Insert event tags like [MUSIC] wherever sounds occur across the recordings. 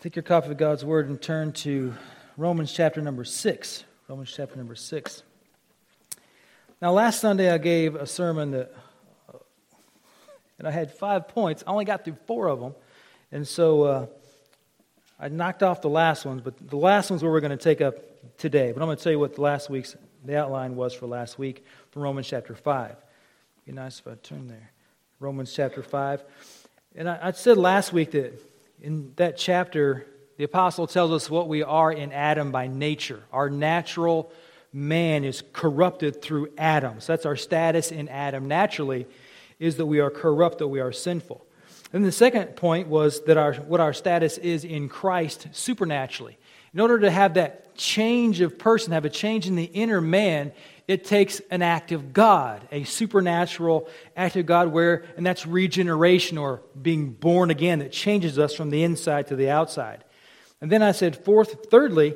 Take your copy of God's Word and turn to Romans chapter number 6. Romans chapter number 6. Now, last Sunday I gave a sermon that, and I had five points. I only got through four of them. And so uh, I knocked off the last ones, but the last ones were we're going to take up today. But I'm going to tell you what the last week's, the outline was for last week from Romans chapter 5. Be nice if I turn there. Romans chapter 5. And I, I said last week that in that chapter, the apostle tells us what we are in Adam by nature. Our natural man is corrupted through Adam. So that's our status in Adam naturally, is that we are corrupt, that we are sinful. And the second point was that our, what our status is in Christ supernaturally. In order to have that change of person, have a change in the inner man, it takes an act of God, a supernatural act of God, where, and that's regeneration or being born again that changes us from the inside to the outside. And then I said, fourth, thirdly,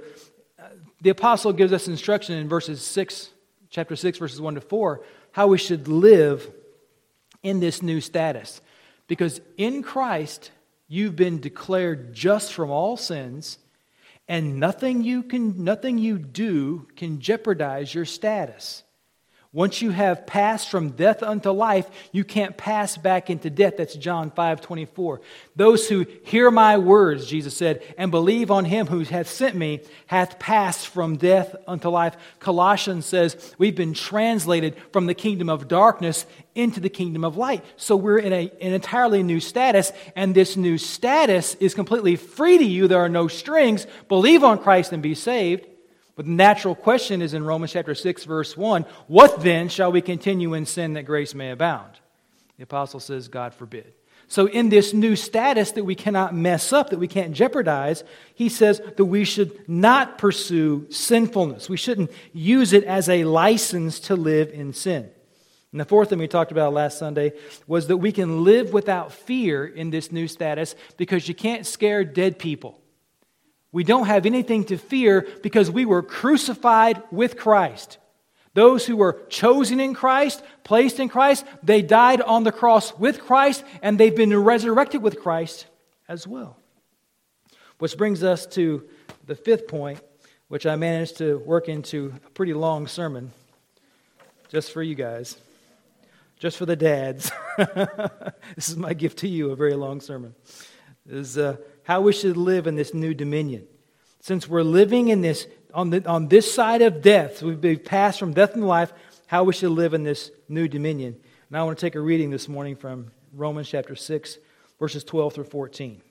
the apostle gives us instruction in verses 6, chapter 6, verses 1 to 4, how we should live in this new status. Because in Christ, you've been declared just from all sins and nothing you can nothing you do can jeopardize your status once you have passed from death unto life you can't pass back into death that's john 5 24 those who hear my words jesus said and believe on him who hath sent me hath passed from death unto life colossians says we've been translated from the kingdom of darkness into the kingdom of light. So we're in a, an entirely new status, and this new status is completely free to you. There are no strings. Believe on Christ and be saved. But the natural question is in Romans chapter 6, verse 1 What then shall we continue in sin that grace may abound? The apostle says, God forbid. So, in this new status that we cannot mess up, that we can't jeopardize, he says that we should not pursue sinfulness. We shouldn't use it as a license to live in sin. And the fourth thing we talked about last Sunday was that we can live without fear in this new status because you can't scare dead people. We don't have anything to fear because we were crucified with Christ. Those who were chosen in Christ, placed in Christ, they died on the cross with Christ, and they've been resurrected with Christ as well. Which brings us to the fifth point, which I managed to work into a pretty long sermon just for you guys just for the dads. [LAUGHS] this is my gift to you, a very long sermon. Is uh, how we should live in this new dominion. Since we're living in this on, the, on this side of death, we've been passed from death and life, how we should live in this new dominion. And I want to take a reading this morning from Romans chapter 6, verses 12 through 14.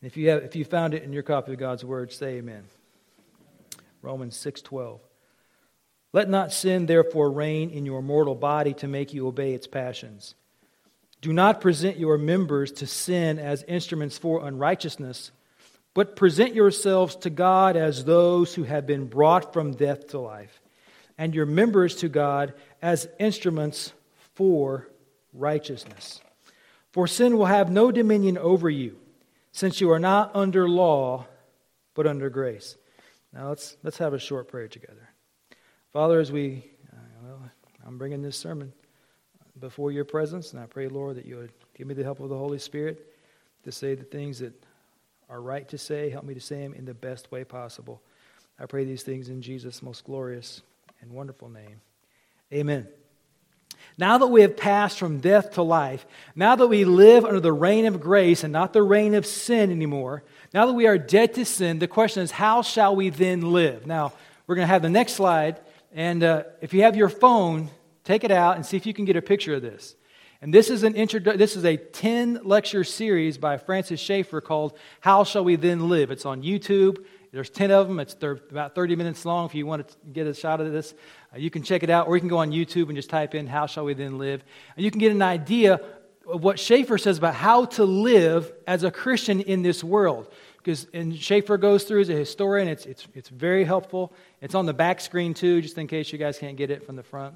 And if you, have, if you found it in your copy of God's Word, say amen. Romans 6 12. Let not sin, therefore, reign in your mortal body to make you obey its passions. Do not present your members to sin as instruments for unrighteousness, but present yourselves to God as those who have been brought from death to life, and your members to God as instruments for righteousness. For sin will have no dominion over you, since you are not under law, but under grace. Now let's, let's have a short prayer together. Father, as we, uh, well, I'm bringing this sermon before your presence, and I pray, Lord, that you would give me the help of the Holy Spirit to say the things that are right to say. Help me to say them in the best way possible. I pray these things in Jesus' most glorious and wonderful name. Amen. Now that we have passed from death to life, now that we live under the reign of grace and not the reign of sin anymore, now that we are dead to sin, the question is, how shall we then live? Now, we're going to have the next slide and uh, if you have your phone, take it out and see if you can get a picture of this. And this is an introdu- this is a 10 lecture series by Francis Schaeffer called How Shall We Then Live? It's on YouTube. There's 10 of them. It's about 30 minutes long. If you want to get a shot of this, uh, you can check it out, or you can go on YouTube and just type in How Shall We Then Live? And you can get an idea of what Schaeffer says about how to live as a Christian in this world because and Schaeffer goes through as a historian. It's, it's, it's very helpful. It's on the back screen too, just in case you guys can't get it from the front.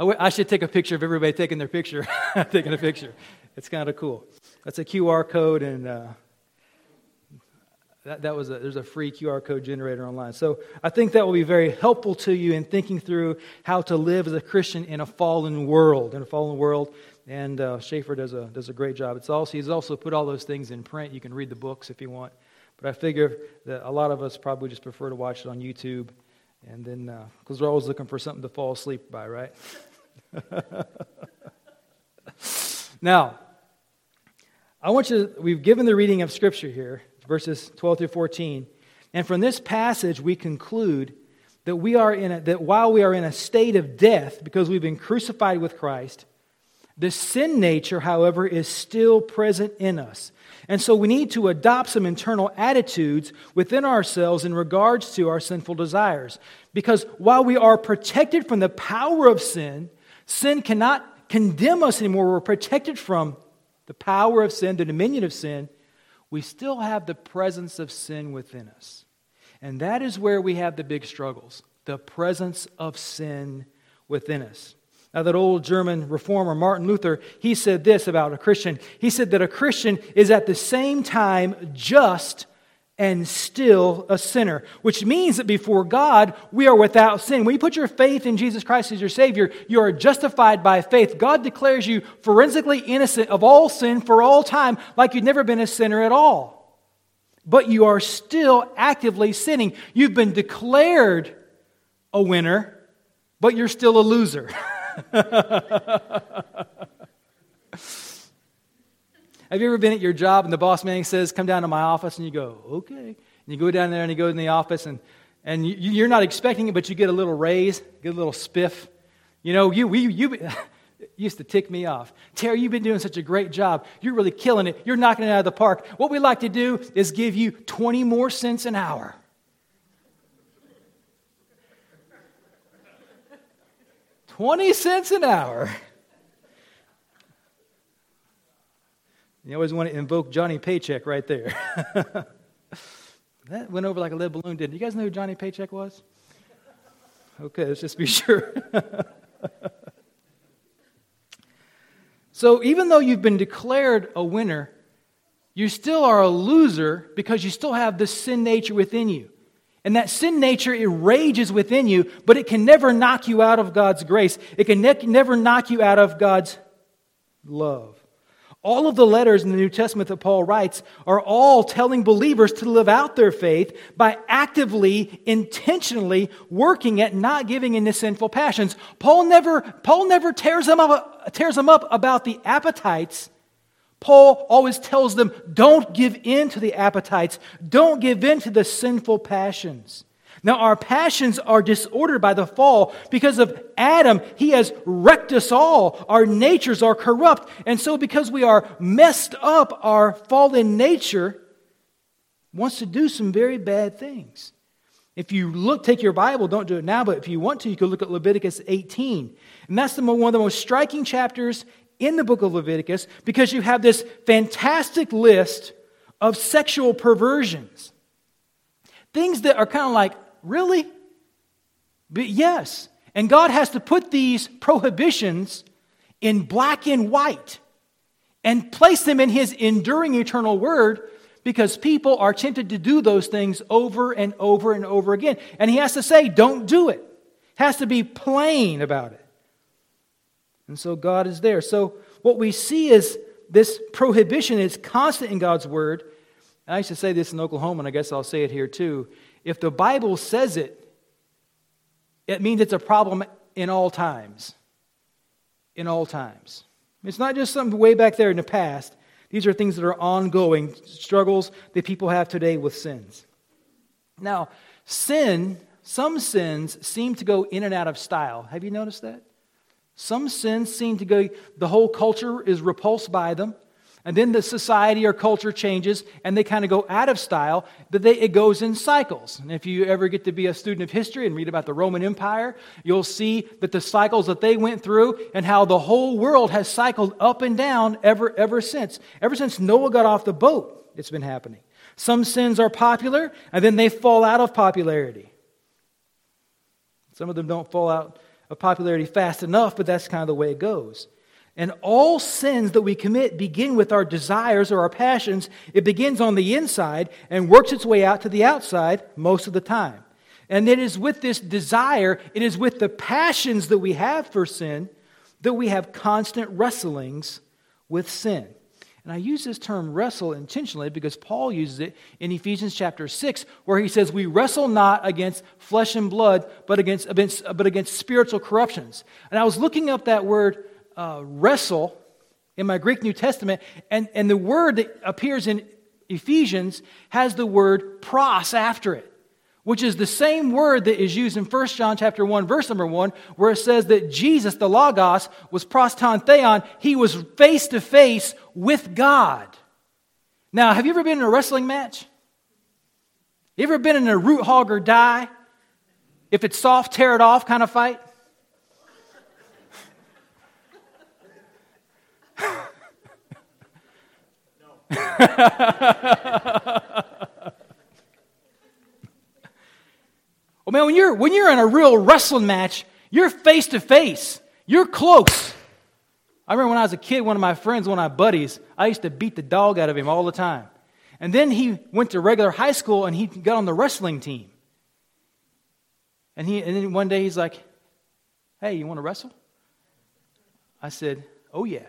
I should take a picture of everybody taking their picture, [LAUGHS] taking a picture. It's kind of cool. That's a QR code, and uh, that, that was a, there's a free QR code generator online. So I think that will be very helpful to you in thinking through how to live as a Christian in a fallen world. In a fallen world, And uh, Schaeffer does a, does a great job. It's also, he's also put all those things in print. You can read the books if you want. But I figure that a lot of us probably just prefer to watch it on YouTube. And then, because uh, we're always looking for something to fall asleep by, right? [LAUGHS] now, I want you, to, we've given the reading of Scripture here, verses 12 through 14. And from this passage, we conclude that we are in a, that while we are in a state of death because we've been crucified with Christ, the sin nature, however, is still present in us. And so we need to adopt some internal attitudes within ourselves in regards to our sinful desires. Because while we are protected from the power of sin, sin cannot condemn us anymore. We're protected from the power of sin, the dominion of sin. We still have the presence of sin within us. And that is where we have the big struggles the presence of sin within us. Now, that old German reformer, Martin Luther, he said this about a Christian. He said that a Christian is at the same time just and still a sinner, which means that before God, we are without sin. When you put your faith in Jesus Christ as your Savior, you are justified by faith. God declares you forensically innocent of all sin for all time, like you've never been a sinner at all but you are still actively sinning. You've been declared a winner, but you're still a loser. [LAUGHS] Have you ever been at your job and the boss man says, Come down to my office? And you go, Okay. And you go down there and you go in the office and, and you, are not expecting it, but you get a little raise, get a little spiff. You know, you, we, you, [LAUGHS] used to tick me off. Terry, you've been doing such a great job. You're really killing it. You're knocking it out of the park. What we like to do is give you 20 more cents an hour. Twenty cents an hour. [LAUGHS] You always want to invoke Johnny Paycheck right there. [LAUGHS] that went over like a lead balloon, didn't you guys know who Johnny Paycheck was? Okay, let's just be [LAUGHS] sure. So even though you've been declared a winner, you still are a loser because you still have the sin nature within you. And that sin nature, it rages within you, but it can never knock you out of God's grace. It can ne- never knock you out of God's love. All of the letters in the New Testament that Paul writes are all telling believers to live out their faith by actively, intentionally working at not giving in to sinful passions. Paul never, Paul never tears them, up, tears them up about the appetites. Paul always tells them, don't give in to the appetites. Don't give in to the sinful passions. Now, our passions are disordered by the fall. Because of Adam, he has wrecked us all. Our natures are corrupt. And so, because we are messed up, our fallen nature wants to do some very bad things. If you look, take your Bible, don't do it now, but if you want to, you can look at Leviticus 18. And that's the, one of the most striking chapters in the book of Leviticus because you have this fantastic list of sexual perversions. Things that are kind of like Really? But yes. And God has to put these prohibitions in black and white and place them in His enduring eternal word because people are tempted to do those things over and over and over again. And He has to say, don't do it. Has to be plain about it. And so God is there. So what we see is this prohibition is constant in God's word. I used to say this in Oklahoma, and I guess I'll say it here too. If the Bible says it, it means it's a problem in all times. In all times. It's not just something way back there in the past. These are things that are ongoing struggles that people have today with sins. Now, sin, some sins seem to go in and out of style. Have you noticed that? Some sins seem to go, the whole culture is repulsed by them. And then the society or culture changes and they kind of go out of style, but they, it goes in cycles. And if you ever get to be a student of history and read about the Roman Empire, you'll see that the cycles that they went through and how the whole world has cycled up and down ever, ever since. Ever since Noah got off the boat, it's been happening. Some sins are popular and then they fall out of popularity. Some of them don't fall out of popularity fast enough, but that's kind of the way it goes. And all sins that we commit begin with our desires or our passions. It begins on the inside and works its way out to the outside most of the time. And it is with this desire, it is with the passions that we have for sin that we have constant wrestlings with sin. And I use this term wrestle intentionally because Paul uses it in Ephesians chapter 6, where he says, We wrestle not against flesh and blood, but against, against but against spiritual corruptions. And I was looking up that word uh, wrestle in my Greek New Testament, and, and the word that appears in Ephesians has the word pros after it which is the same word that is used in 1 John chapter 1 verse number 1 where it says that Jesus the logos was pros ton theon he was face to face with God. Now, have you ever been in a wrestling match? You ever been in a root hog or die? If it's soft, tear it off kind of fight? Well, [LAUGHS] oh, man, when you're, when you're in a real wrestling match, you're face to face, you're close. I remember when I was a kid, one of my friends, one of my buddies, I used to beat the dog out of him all the time. And then he went to regular high school and he got on the wrestling team. And, he, and then one day he's like, Hey, you want to wrestle? I said, Oh, yeah.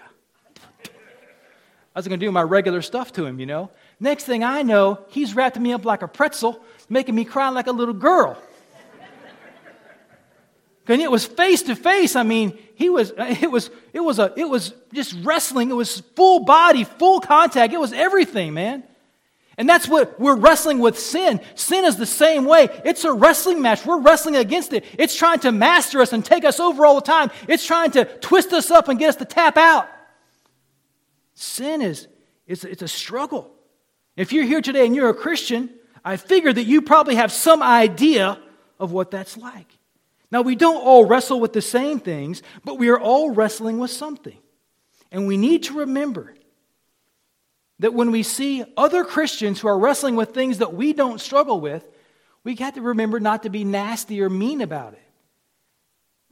I was going to do my regular stuff to him, you know. Next thing I know, he's wrapping me up like a pretzel, making me cry like a little girl. And it was face to face. I mean, he was, it was, it was a, it was just wrestling. It was full body, full contact. It was everything, man. And that's what we're wrestling with sin. Sin is the same way. It's a wrestling match. We're wrestling against it. It's trying to master us and take us over all the time. It's trying to twist us up and get us to tap out. Sin is, it's, it's a struggle. If you're here today and you're a Christian, I figure that you probably have some idea of what that's like. Now, we don't all wrestle with the same things, but we are all wrestling with something. And we need to remember that when we see other Christians who are wrestling with things that we don't struggle with, we have to remember not to be nasty or mean about it.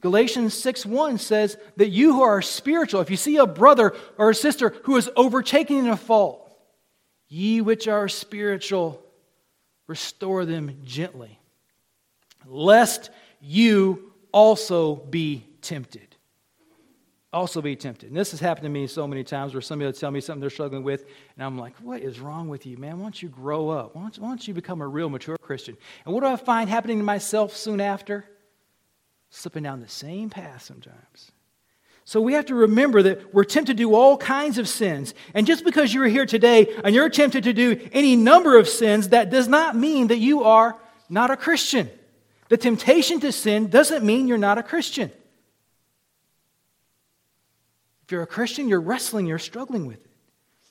Galatians 6 1 says that you who are spiritual, if you see a brother or a sister who is overtaken in a fault, ye which are spiritual, restore them gently, lest you also be tempted. Also be tempted. And this has happened to me so many times where somebody will tell me something they're struggling with, and I'm like, what is wrong with you, man? Why don't you grow up? Why don't, why don't you become a real mature Christian? And what do I find happening to myself soon after? Slipping down the same path sometimes. So we have to remember that we're tempted to do all kinds of sins. And just because you're here today and you're tempted to do any number of sins, that does not mean that you are not a Christian. The temptation to sin doesn't mean you're not a Christian. If you're a Christian, you're wrestling, you're struggling with it.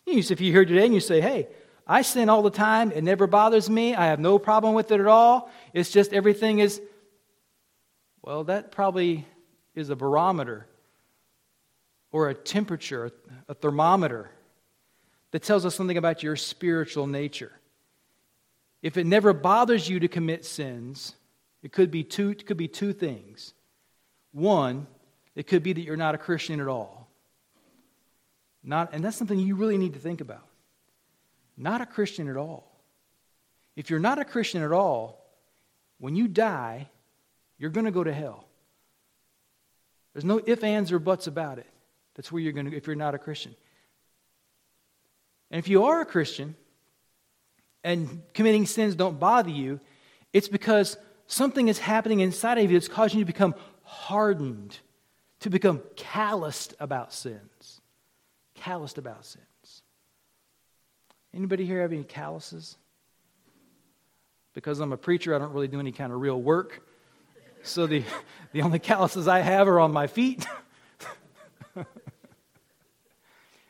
If you're here today and you say, hey, I sin all the time, it never bothers me, I have no problem with it at all, it's just everything is, well, that probably is a barometer or a temperature, a thermometer that tells us something about your spiritual nature. If it never bothers you to commit sins, it could be two, it could be two things. One, it could be that you're not a Christian at all. Not, and that's something you really need to think about. Not a Christian at all. If you're not a Christian at all, when you die, you're going to go to hell. There's no ifs, ands, or buts about it. That's where you're going to, if you're not a Christian. And if you are a Christian and committing sins don't bother you, it's because Something is happening inside of you that's causing you to become hardened, to become calloused about sins. Calloused about sins. Anybody here have any calluses? Because I'm a preacher, I don't really do any kind of real work. So the, the only calluses I have are on my feet. [LAUGHS] and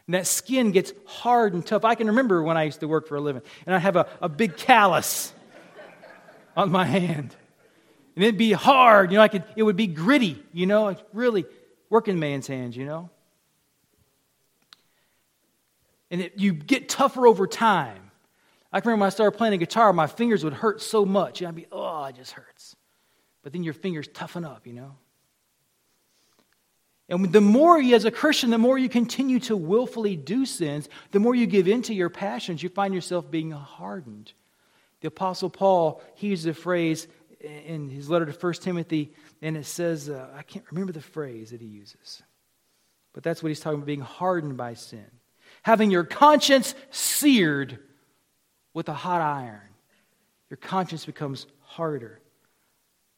that skin gets hard and tough. I can remember when I used to work for a living, and I'd have a, a big callus on my hand. And it'd be hard, you know, I could, it would be gritty, you know, really working man's hands, you know. And it, you get tougher over time. I can remember when I started playing a guitar, my fingers would hurt so much. And I'd be, oh, it just hurts. But then your fingers toughen up, you know. And the more you, as a Christian, the more you continue to willfully do sins, the more you give into your passions, you find yourself being hardened. The Apostle Paul, he used the phrase, in his letter to 1 Timothy, and it says, uh, I can't remember the phrase that he uses. But that's what he's talking about being hardened by sin. Having your conscience seared with a hot iron. Your conscience becomes harder.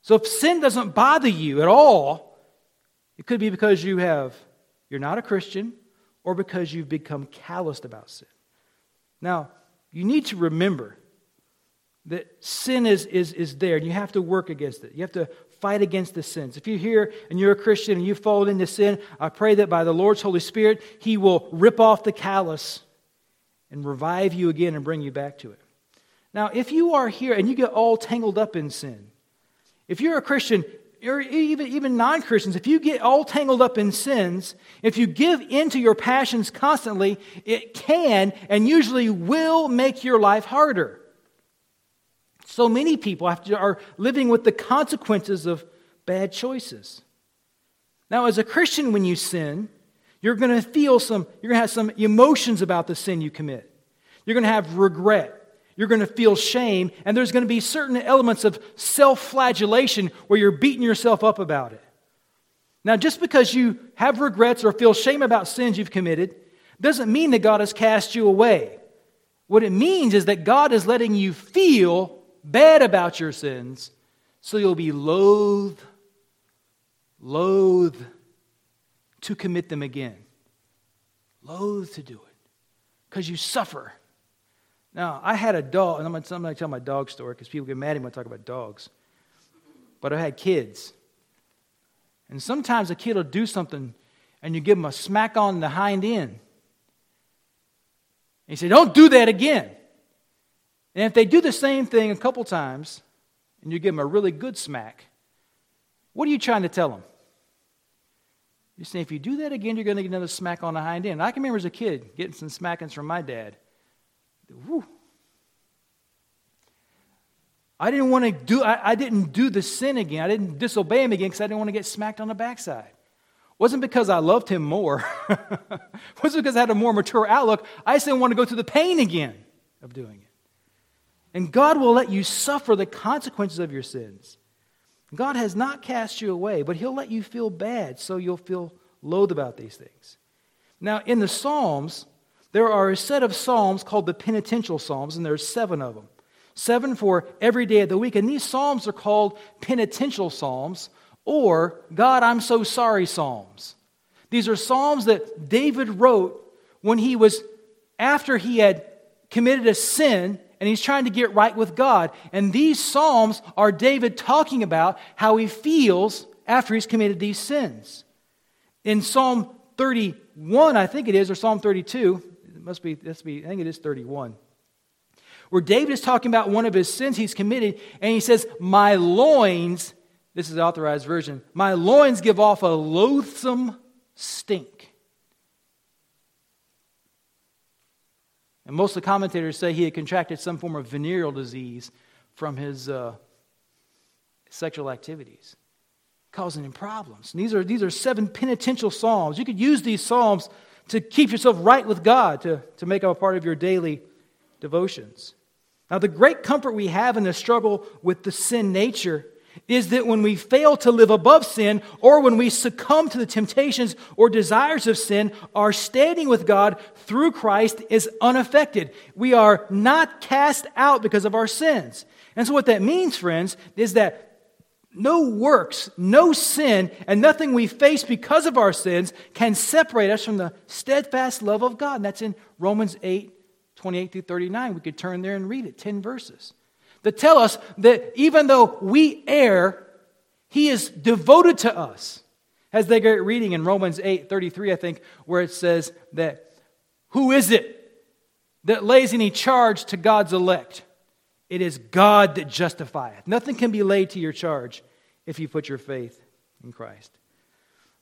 So if sin doesn't bother you at all, it could be because you have you're not a Christian or because you've become calloused about sin. Now, you need to remember that sin is, is, is there and you have to work against it. You have to fight against the sins. If you're here and you're a Christian and you've fallen into sin, I pray that by the Lord's Holy Spirit, He will rip off the callus and revive you again and bring you back to it. Now, if you are here and you get all tangled up in sin, if you're a Christian, or even, even non Christians, if you get all tangled up in sins, if you give into your passions constantly, it can and usually will make your life harder. So many people are living with the consequences of bad choices. Now, as a Christian, when you sin, you're going to feel some, you're going to have some emotions about the sin you commit. You're going to have regret. You're going to feel shame, and there's going to be certain elements of self flagellation where you're beating yourself up about it. Now, just because you have regrets or feel shame about sins you've committed doesn't mean that God has cast you away. What it means is that God is letting you feel bad about your sins, so you'll be loath, loath to commit them again. Loath to do it because you suffer. Now, I had a dog, and I'm going to tell my dog story because people get mad at me when I talk about dogs. But I had kids. And sometimes a kid will do something and you give them a smack on the hind end. And you say, Don't do that again. And if they do the same thing a couple times and you give them a really good smack, what are you trying to tell them? You say, if you do that again, you're going to get another smack on the hind end. I can remember as a kid getting some smackings from my dad. Whew. I didn't want to do, I, I, didn't do the sin again. I didn't disobey him again because I didn't want to get smacked on the backside. It wasn't because I loved him more. it [LAUGHS] wasn't because I had a more mature outlook. I just didn't want to go through the pain again of doing it. And God will let you suffer the consequences of your sins. God has not cast you away, but He'll let you feel bad so you'll feel loath about these things. Now, in the Psalms, there are a set of Psalms called the penitential Psalms, and there's seven of them. Seven for every day of the week. And these Psalms are called penitential Psalms or God, I'm so sorry Psalms. These are Psalms that David wrote when he was, after he had committed a sin and he's trying to get right with God. And these Psalms are David talking about how he feels after he's committed these sins. In Psalm 31, I think it is, or Psalm 32, it must be, must be I think it is 31, where David is talking about one of his sins he's committed, and he says, My loins, this is the authorized version, my loins give off a loathsome stink. And most of the commentators say he had contracted some form of venereal disease from his uh, sexual activities, causing him problems. And these are, these are seven penitential psalms. You could use these psalms to keep yourself right with God, to, to make them a part of your daily devotions. Now, the great comfort we have in the struggle with the sin nature is that when we fail to live above sin or when we succumb to the temptations or desires of sin, our standing with God through Christ is unaffected. We are not cast out because of our sins. And so, what that means, friends, is that no works, no sin, and nothing we face because of our sins can separate us from the steadfast love of God. And that's in Romans 8 28 through 39. We could turn there and read it, 10 verses that tell us that even though we err, He is devoted to us. As they get reading in Romans 8 33, I think, where it says that who is it that lays any charge to God's elect? It is God that justifieth. Nothing can be laid to your charge if you put your faith in Christ.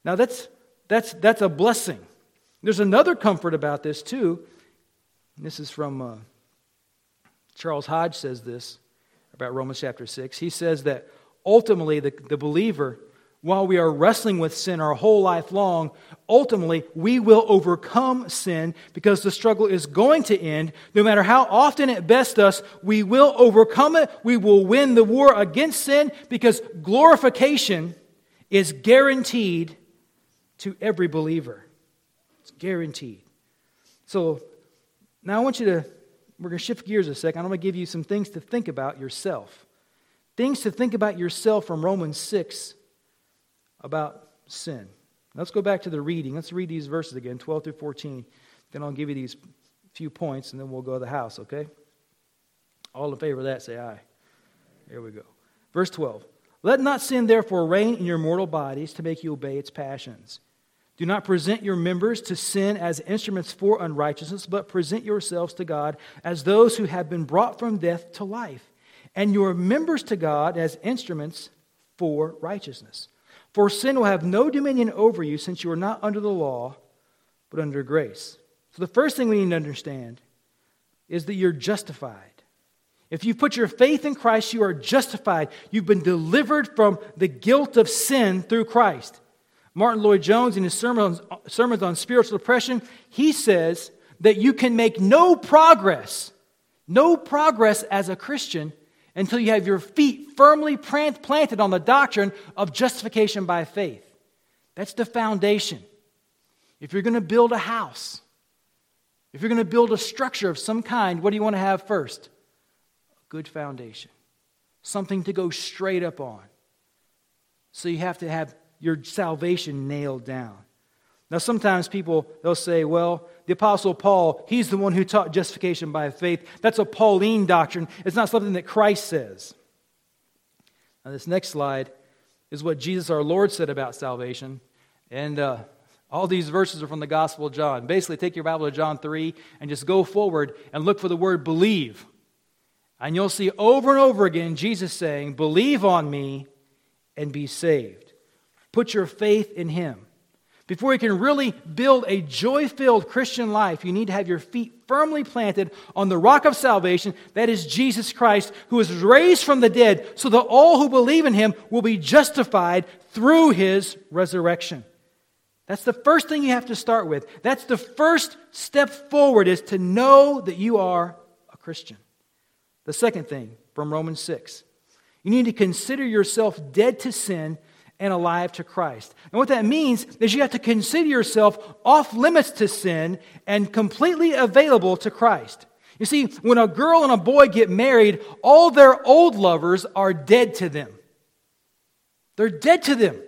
Now, that's, that's, that's a blessing. There's another comfort about this, too. This is from uh, Charles Hodge, says this about Romans chapter 6. He says that ultimately the, the believer, while we are wrestling with sin our whole life long, ultimately we will overcome sin because the struggle is going to end. No matter how often it bests us, we will overcome it. We will win the war against sin because glorification is guaranteed to every believer. It's guaranteed. So now I want you to, we're going to shift gears a second. I'm going to give you some things to think about yourself. Things to think about yourself from Romans 6 about sin. Let's go back to the reading. Let's read these verses again, 12 through 14. Then I'll give you these few points and then we'll go to the house, okay? All in favor of that, say aye. Here we go. Verse 12. Let not sin therefore reign in your mortal bodies to make you obey its passions. Do not present your members to sin as instruments for unrighteousness, but present yourselves to God as those who have been brought from death to life, and your members to God as instruments for righteousness. For sin will have no dominion over you, since you are not under the law, but under grace. So the first thing we need to understand is that you're justified. If you put your faith in Christ, you are justified. You've been delivered from the guilt of sin through Christ. Martyn Lloyd-Jones, in his sermons, sermons on spiritual depression, he says that you can make no progress, no progress as a Christian until you have your feet firmly planted on the doctrine of justification by faith. That's the foundation. If you're going to build a house, if you're going to build a structure of some kind, what do you want to have first? A good foundation, something to go straight up on. So you have to have your salvation nailed down. Now, sometimes people, they'll say, well, the Apostle Paul, he's the one who taught justification by faith. That's a Pauline doctrine. It's not something that Christ says. Now, this next slide is what Jesus our Lord said about salvation. And uh, all these verses are from the Gospel of John. Basically, take your Bible to John 3 and just go forward and look for the word believe. And you'll see over and over again Jesus saying, Believe on me and be saved. Put your faith in Him. Before you can really build a joy filled Christian life, you need to have your feet firmly planted on the rock of salvation, that is Jesus Christ, who was raised from the dead, so that all who believe in him will be justified through his resurrection. That's the first thing you have to start with. That's the first step forward is to know that you are a Christian. The second thing from Romans 6 you need to consider yourself dead to sin and alive to Christ. And what that means is you have to consider yourself off limits to sin and completely available to Christ. You see, when a girl and a boy get married, all their old lovers are dead to them. They're dead to them.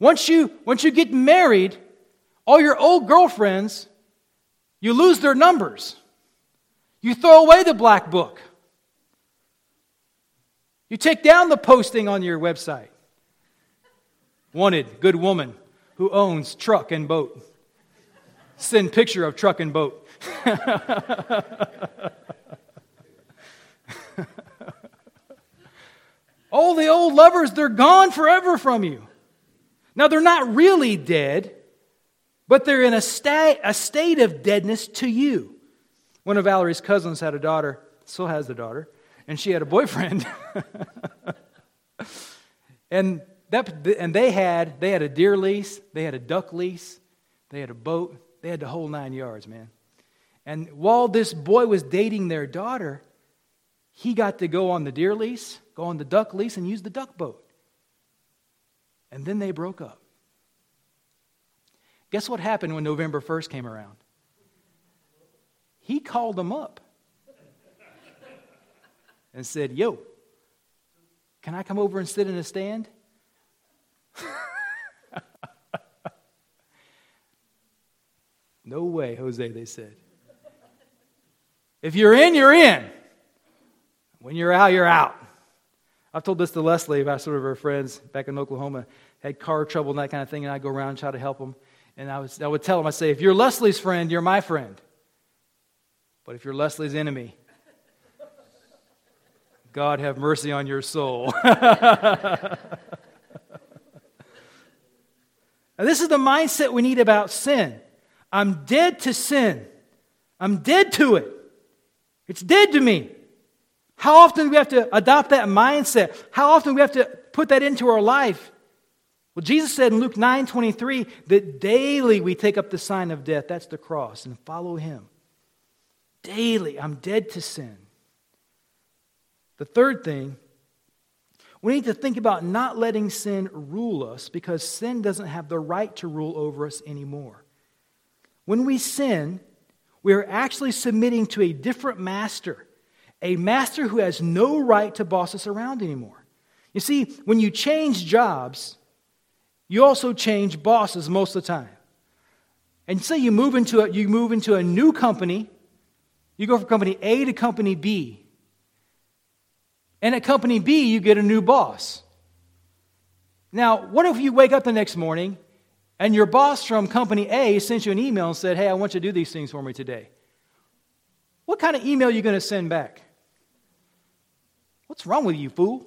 Once you, once you get married, all your old girlfriends, you lose their numbers. You throw away the black book. You take down the posting on your website. Wanted, good woman who owns truck and boat. Send picture of truck and boat. [LAUGHS] All the old lovers, they're gone forever from you. Now, they're not really dead, but they're in a, sta- a state of deadness to you. One of Valerie's cousins had a daughter, still has a daughter, and she had a boyfriend. [LAUGHS] and that, and they had, they had a deer lease, they had a duck lease, they had a boat, they had the whole nine yards, man. And while this boy was dating their daughter, he got to go on the deer lease, go on the duck lease, and use the duck boat. And then they broke up. Guess what happened when November 1st came around? He called them up and said, Yo, can I come over and sit in a stand? [LAUGHS] no way, Jose, they said. If you're in, you're in. When you're out, you're out. I've told this to Leslie about some of her friends back in Oklahoma, had car trouble and that kind of thing, and I'd go around and try to help them. And I, was, I would tell them, I'd say, if you're Leslie's friend, you're my friend. But if you're Leslie's enemy, God have mercy on your soul. [LAUGHS] Now, this is the mindset we need about sin. I'm dead to sin. I'm dead to it. It's dead to me. How often do we have to adopt that mindset? How often do we have to put that into our life? Well, Jesus said in Luke 9 23 that daily we take up the sign of death, that's the cross, and follow him. Daily, I'm dead to sin. The third thing we need to think about not letting sin rule us because sin doesn't have the right to rule over us anymore. When we sin, we are actually submitting to a different master, a master who has no right to boss us around anymore. You see, when you change jobs, you also change bosses most of the time. And say you move into a, you move into a new company, you go from company A to company B. And at company B, you get a new boss. Now, what if you wake up the next morning and your boss from company A sent you an email and said, Hey, I want you to do these things for me today? What kind of email are you going to send back? What's wrong with you, fool?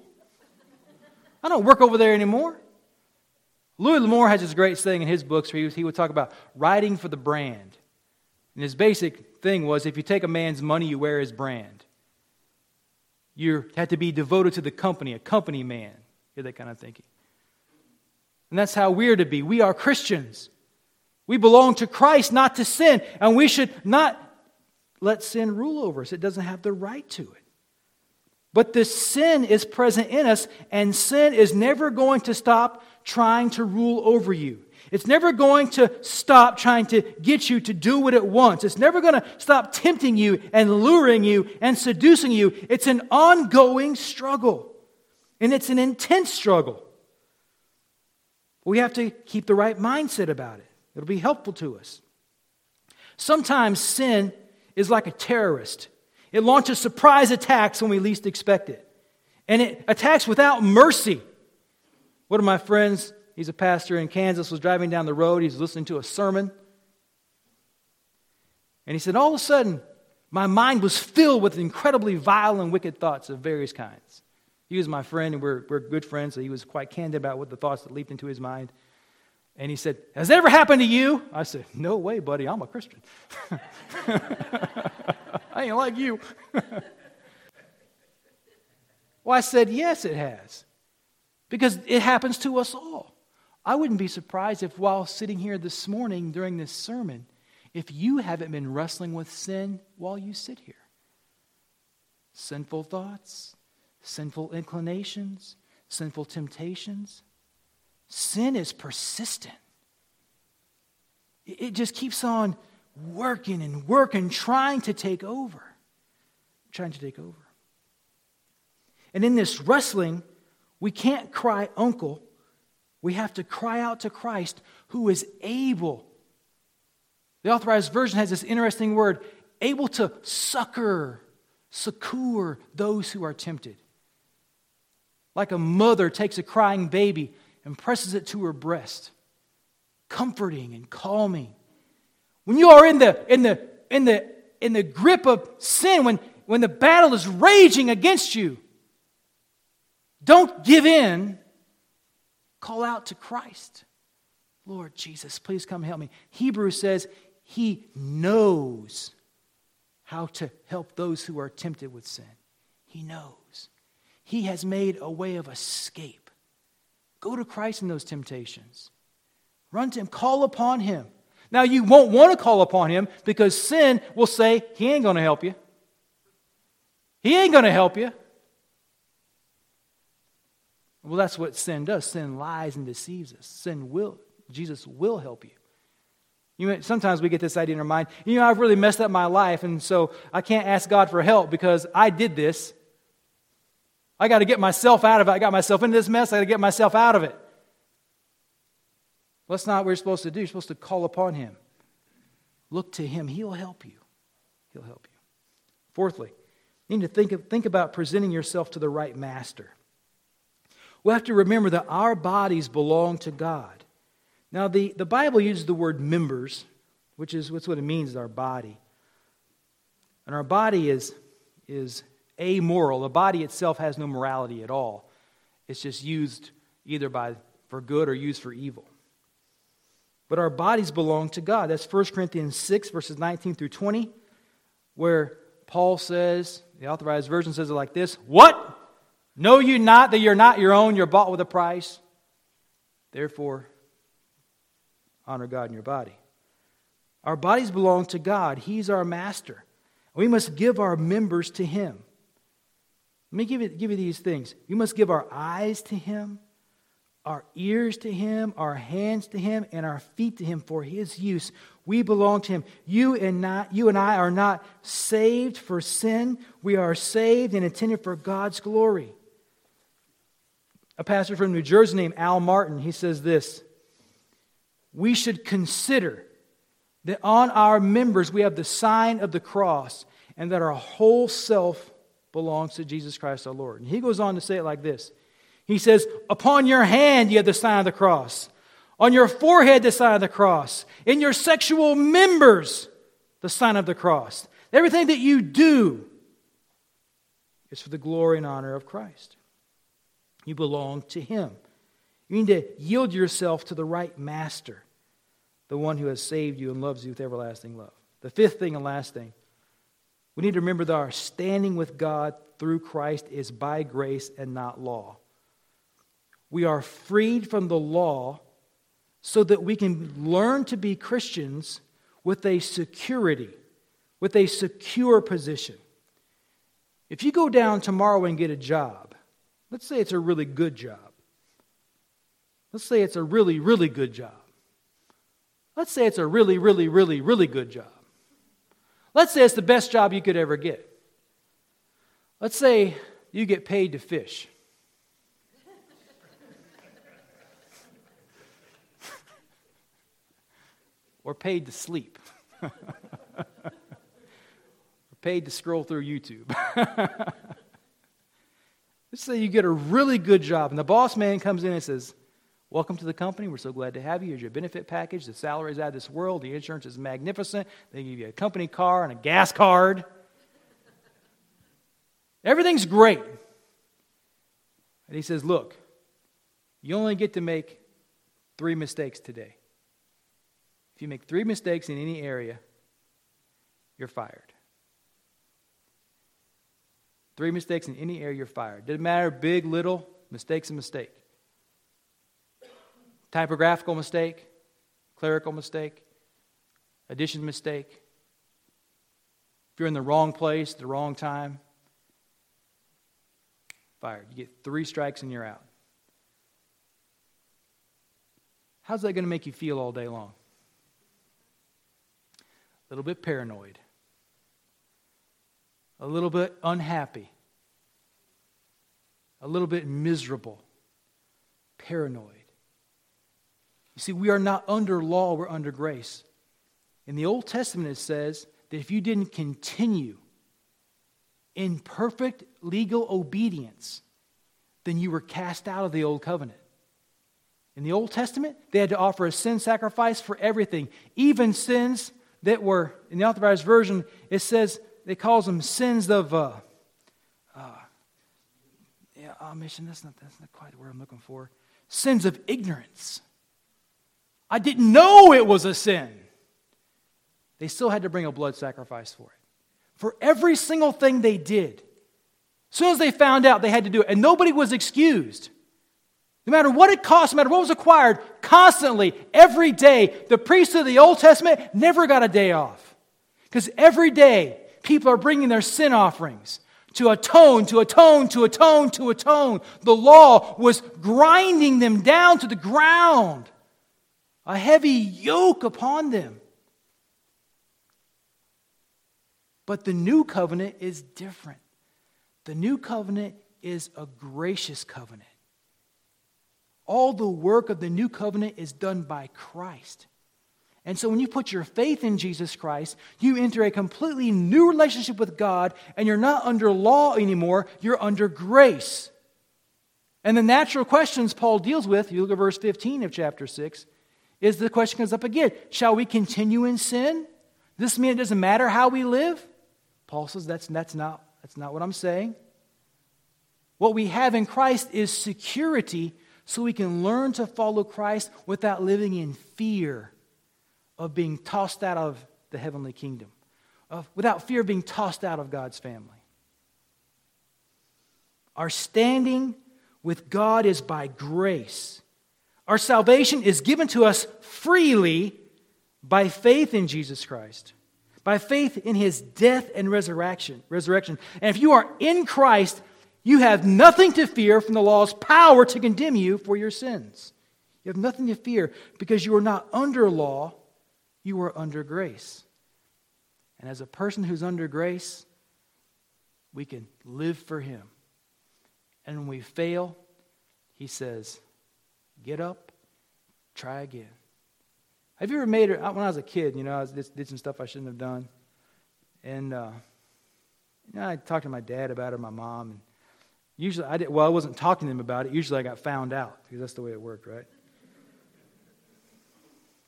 I don't work over there anymore. Louis L'Amour has this great saying in his books where he would talk about writing for the brand. And his basic thing was if you take a man's money, you wear his brand. You have to be devoted to the company, a company man. Hear that kind of thinking. And that's how we're to be. We are Christians. We belong to Christ, not to sin. And we should not let sin rule over us. It doesn't have the right to it. But the sin is present in us, and sin is never going to stop trying to rule over you. It's never going to stop trying to get you to do what it wants. It's never going to stop tempting you and luring you and seducing you. It's an ongoing struggle, and it's an intense struggle. We have to keep the right mindset about it. It'll be helpful to us. Sometimes sin is like a terrorist. It launches surprise attacks when we least expect it. And it attacks without mercy. One of my friends, he's a pastor in Kansas, was driving down the road. He was listening to a sermon. And he said, All of a sudden, my mind was filled with incredibly vile and wicked thoughts of various kinds. He was my friend, and we're, we're good friends, so he was quite candid about what the thoughts that leaped into his mind. And he said, Has that ever happened to you? I said, No way, buddy. I'm a Christian. [LAUGHS] I ain't like you. [LAUGHS] well, I said, Yes, it has. Because it happens to us all. I wouldn't be surprised if while sitting here this morning during this sermon, if you haven't been wrestling with sin while you sit here. Sinful thoughts, sinful inclinations, sinful temptations. Sin is persistent. It just keeps on working and working, trying to take over. Trying to take over. And in this wrestling, we can't cry uncle. We have to cry out to Christ who is able. The authorized version has this interesting word able to succor, succor those who are tempted like a mother takes a crying baby and presses it to her breast, comforting and calming. When you are in the, in the, in the, in the grip of sin, when, when the battle is raging against you, don't give in. Call out to Christ. Lord Jesus, please come help me. Hebrews says he knows how to help those who are tempted with sin. He knows. He has made a way of escape. Go to Christ in those temptations. Run to Him, call upon Him. Now, you won't want to call upon Him because sin will say, He ain't going to help you. He ain't going to help you. Well, that's what sin does. Sin lies and deceives us. Sin will, Jesus will help you. You know, sometimes we get this idea in our mind, you know, I've really messed up my life, and so I can't ask God for help because I did this. I got to get myself out of it. I got myself into this mess. I got to get myself out of it. Well, that's not what you're supposed to do. You're supposed to call upon Him. Look to Him. He'll help you. He'll help you. Fourthly, you need to think, of, think about presenting yourself to the right master. We have to remember that our bodies belong to God. Now, the, the Bible uses the word members, which is what's what it means, our body. And our body is, is amoral. The body itself has no morality at all. It's just used either by, for good or used for evil. But our bodies belong to God. That's 1 Corinthians 6, verses 19 through 20, where Paul says, the authorized version says it like this What? Know you not that you're not your own, you're bought with a price? Therefore, honor God in your body. Our bodies belong to God, He's our master. We must give our members to Him. Let me give you, give you these things. We must give our eyes to Him, our ears to Him, our hands to Him, and our feet to Him for His use We belong to Him. You and, not, you and I are not saved for sin. We are saved and intended for God's glory. A pastor from New Jersey named Al Martin, he says this We should consider that on our members we have the sign of the cross and that our whole self belongs to Jesus Christ our Lord. And he goes on to say it like this He says, Upon your hand you have the sign of the cross, on your forehead the sign of the cross, in your sexual members the sign of the cross. Everything that you do is for the glory and honor of Christ. You belong to Him. You need to yield yourself to the right master, the one who has saved you and loves you with everlasting love. The fifth thing and last thing we need to remember that our standing with God through Christ is by grace and not law. We are freed from the law so that we can learn to be Christians with a security, with a secure position. If you go down tomorrow and get a job, let's say it's a really good job. Let's say it's a really, really good job. Let's say it's a really, really, really, really good job. Let's say it's the best job you could ever get. Let's say you get paid to fish. or paid to sleep. [LAUGHS] or paid to scroll through YouTube. [LAUGHS] Let's say you get a really good job, and the boss man comes in and says, Welcome to the company. We're so glad to have you. Here's your benefit package. The salary is out of this world. The insurance is magnificent. They give you a company car and a gas card. Everything's great. And he says, Look, you only get to make three mistakes today. If you make three mistakes in any area, you're fired. Three mistakes in any area, you're fired. Doesn't matter, big, little, mistake's a mistake. Typographical mistake, clerical mistake, addition mistake. If you're in the wrong place, the wrong time, fired. You get three strikes and you're out. How's that going to make you feel all day long? A little bit paranoid, a little bit unhappy, a little bit miserable, paranoid. You see, we are not under law, we're under grace. In the Old Testament, it says that if you didn't continue in perfect legal obedience, then you were cast out of the Old Covenant. In the Old Testament, they had to offer a sin sacrifice for everything, even sins that were, in the authorized version, it says, they calls them sins of, uh, uh, yeah, omission, that's not, that's not quite the word I'm looking for. Sins of ignorance. I didn't know it was a sin. They still had to bring a blood sacrifice for it. For every single thing they did. As soon as they found out, they had to do it. And nobody was excused. No matter what it cost, no matter what was acquired, constantly, every day, the priests of the Old Testament never got a day off. Because every day, people are bringing their sin offerings to atone, to atone, to atone, to atone. The law was grinding them down to the ground a heavy yoke upon them. But the new covenant is different. The new covenant is a gracious covenant. All the work of the new covenant is done by Christ. And so when you put your faith in Jesus Christ, you enter a completely new relationship with God, and you're not under law anymore, you're under grace. And the natural questions Paul deals with, you look at verse 15 of chapter 6, is the question comes up again Shall we continue in sin? This mean it doesn't matter how we live? Paul says that's, that's, not, that's not what I'm saying. What we have in Christ is security so we can learn to follow Christ without living in fear of being tossed out of the heavenly kingdom, of, without fear of being tossed out of God's family. Our standing with God is by grace our salvation is given to us freely by faith in Jesus Christ, by faith in his death and resurrection. resurrection. And if you are in Christ, you have nothing to fear from the law's power to condemn you for your sins. You have nothing to fear because you are not under law, You are under grace. And as a person who's under grace, we can live for Him. And when we fail, He says, Get up, try again. Have you ever made it? When I was a kid, you know, I did, did some stuff I shouldn't have done. And, uh, you know, I talked to my dad about it, my mom. And usually, I did, well, I wasn't talking to them about it. Usually, I got found out because that's the way it worked, right?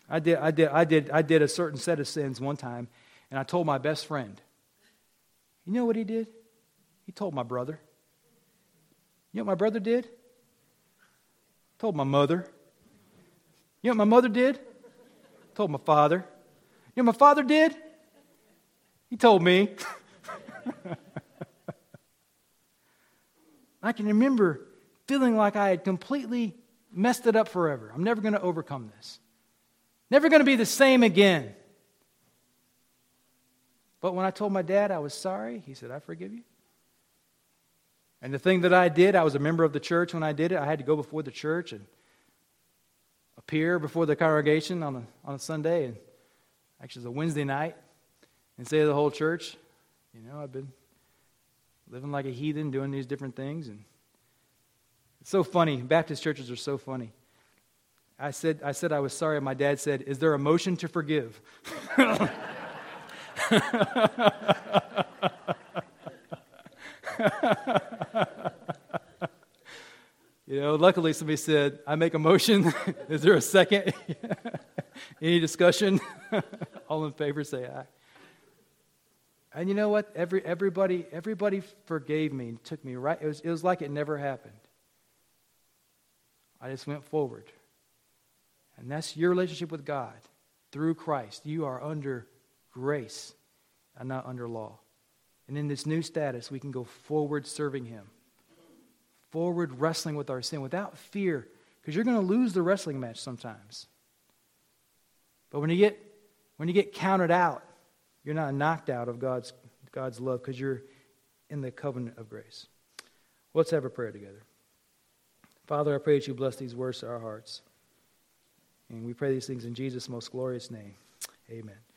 I did, I did, I did, I did a certain set of sins one time, and I told my best friend. You know what he did? He told my brother. You know what my brother did? Told my mother. You know what my mother did? Told my father. You know what my father did? He told me. [LAUGHS] I can remember feeling like I had completely messed it up forever. I'm never going to overcome this. Never going to be the same again. But when I told my dad I was sorry, he said, I forgive you. And the thing that I did, I was a member of the church when I did it. I had to go before the church and appear before the congregation on a, on a Sunday, and actually, it was a Wednesday night, and say to the whole church, you know, I've been living like a heathen, doing these different things. And it's so funny. Baptist churches are so funny. I said, I said I was sorry. My dad said, Is there a motion to forgive? [LAUGHS] you know, luckily somebody said, I make a motion. [LAUGHS] Is there a second? [LAUGHS] Any discussion? All in favor say aye. And you know what? Every, everybody, everybody forgave me and took me right. It was, it was like it never happened. I just went forward. And that's your relationship with God through Christ. You are under grace and not under law. And in this new status, we can go forward serving Him, forward wrestling with our sin without fear, because you're going to lose the wrestling match sometimes. But when you get, when you get counted out, you're not knocked out of God's, God's love because you're in the covenant of grace. Let's have a prayer together. Father, I pray that you bless these words to our hearts. And we pray these things in Jesus' most glorious name. Amen.